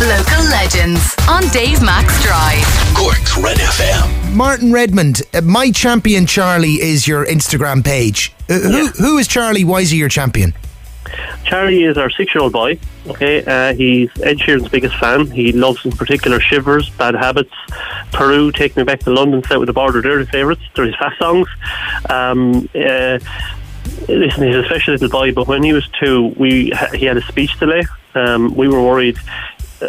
Local legends on Dave Max Drive. Cork's Red FM. Martin Redmond, uh, my champion Charlie is your Instagram page. Uh, who, who is Charlie? Why is he your champion? Charlie is our six-year-old boy. Okay, uh, he's Ed Sheeran's biggest fan. He loves, in particular, Shivers, Bad Habits, Peru, Take Me Back to London, Set with the Border. They're his favourites. They're his fast songs. Um, uh, listen, he's a special little boy. But when he was two, we he had a speech delay. Um, we were worried.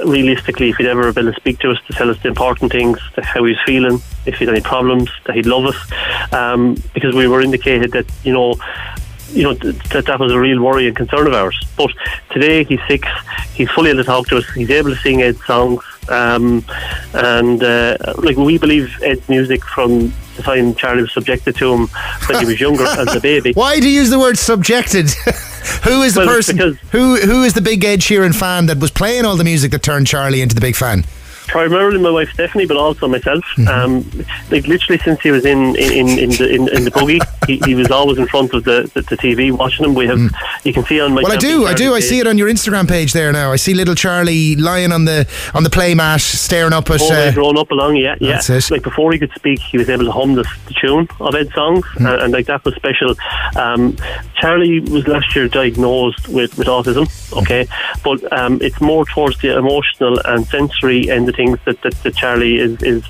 Realistically, if he'd ever been to speak to us to tell us the important things, how he was feeling, if he had any problems, that he'd love us, um, because we were indicated that you know you know that that was a real worry and concern of ours. But today he's six, he's fully able to talk to us. He's able to sing Ed's songs, um, and uh, like we believe Ed's music from the time Charlie was subjected to him when he was younger as a baby. Why do you use the word subjected? who is the Well, person? Who who is the big Ed Sheeran fan that was playing all the music that turned Charlie into the big fan? Primarily my wife Stephanie, but also myself. Um, like literally since he was in in, in, in the in, in the buggy, he, he was always in front of the, the, the TV watching him. We have you can see on my Well, I do, I do. I see it on your Instagram page there now. I see little Charlie lying on the on the play mat, staring up at. Uh, grown up along, yeah, yeah. That's it. Like before he could speak, he was able to hum the, the tune of Ed's songs, Hmm. and, and like that was special. Um, Charlie was last year diagnosed with, with autism, okay, but um, it's more towards the emotional and sensory end of things that, that, that Charlie is is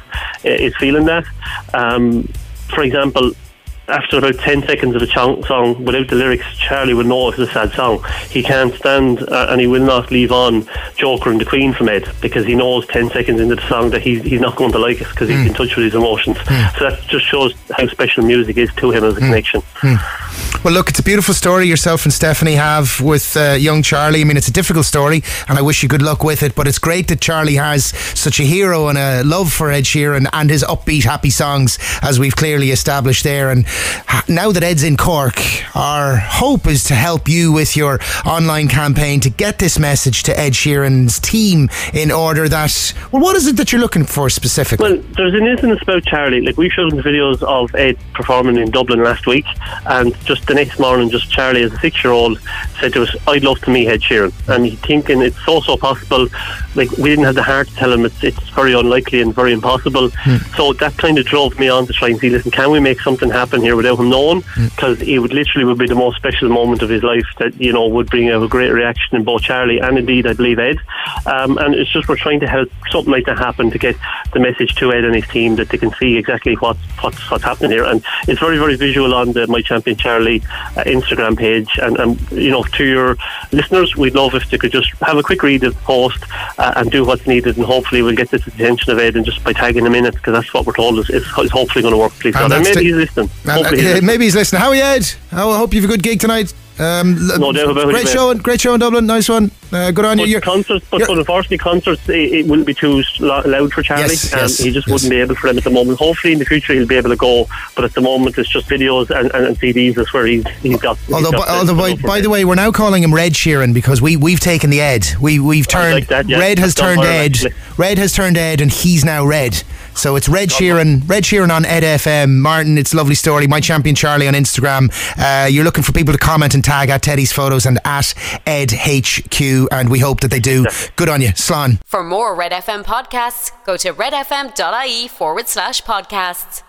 is feeling that. Um, for example. After about 10 seconds of a chong- song without the lyrics, Charlie will know it's a sad song. He can't stand uh, and he will not leave on Joker and the Queen from it because he knows 10 seconds into the song that he's, he's not going to like it because he's in touch with his emotions. So that just shows how special music is to him as a connection. Well, look, it's a beautiful story yourself and Stephanie have with uh, young Charlie. I mean, it's a difficult story, and I wish you good luck with it. But it's great that Charlie has such a hero and a love for Ed Sheeran and his upbeat, happy songs, as we've clearly established there. And now that Ed's in Cork, our hope is to help you with your online campaign to get this message to Ed Sheeran's team in order that. Well, what is it that you're looking for specifically? Well, there's an instance about Charlie. Like we showed videos of Ed performing in Dublin last week, and just the next morning, just Charlie, as a six-year-old, said to us, "I'd love to meet Ed Sheeran." And he's thinking it's so so possible. Like we didn't have the heart to tell him it's it's very unlikely and very impossible. So that kind of drove me on to try and see, listen, can we make something happen here without him knowing? Because it would literally would be the most special moment of his life that you know would bring out a great reaction in both Charlie and indeed I believe Ed. Um, and it's just we're trying to help something like that happen to get the message to Ed and his team that they can see exactly what's what's, what's happening here. And it's very very visual on the My Champion Charlie uh, Instagram page. And, and you know to your listeners, we'd love if they could just have a quick read of the post uh, and do what's needed, and hopefully we'll get this attention of Ed and just by tagging him in it because that's what we're told is, is, is hopefully going to work. Please And and maybe the- he's listening. And, Hopefully he's uh, listening. maybe he's listening. How are you, Ed? I hope you have a good gig tonight. Um, No doubt about it, Great mate. show, great show in Dublin. Nice one. Uh, good on you. But You're- concerts, but, you're- but unfortunately, concerts it, it wouldn't be too loud for Charlie. Yes, um, yes, he just yes. wouldn't be able for them at the moment. Hopefully, in the future, he'll be able to go. But at the moment, it's just videos and, and, and CDs. That's where he's he's got. he's Although, got by, the- although by, by the way, we're now calling him Red Sheeran because we we've taken the Ed. We we've turned like that, yeah. Red has That's turned Ed. actually. Red has turned Ed, and he's now Red. So it's Red Sheeran, Red Sheeran on Ed FM. Martin, it's a lovely story. My champion Charlie on Instagram. Uh, you're looking for people to comment and tag at Teddy's photos and at Ed HQ, and we hope that they do. Good on you, Slán. For more Red FM podcasts, go to redfm.ie forward slash podcasts.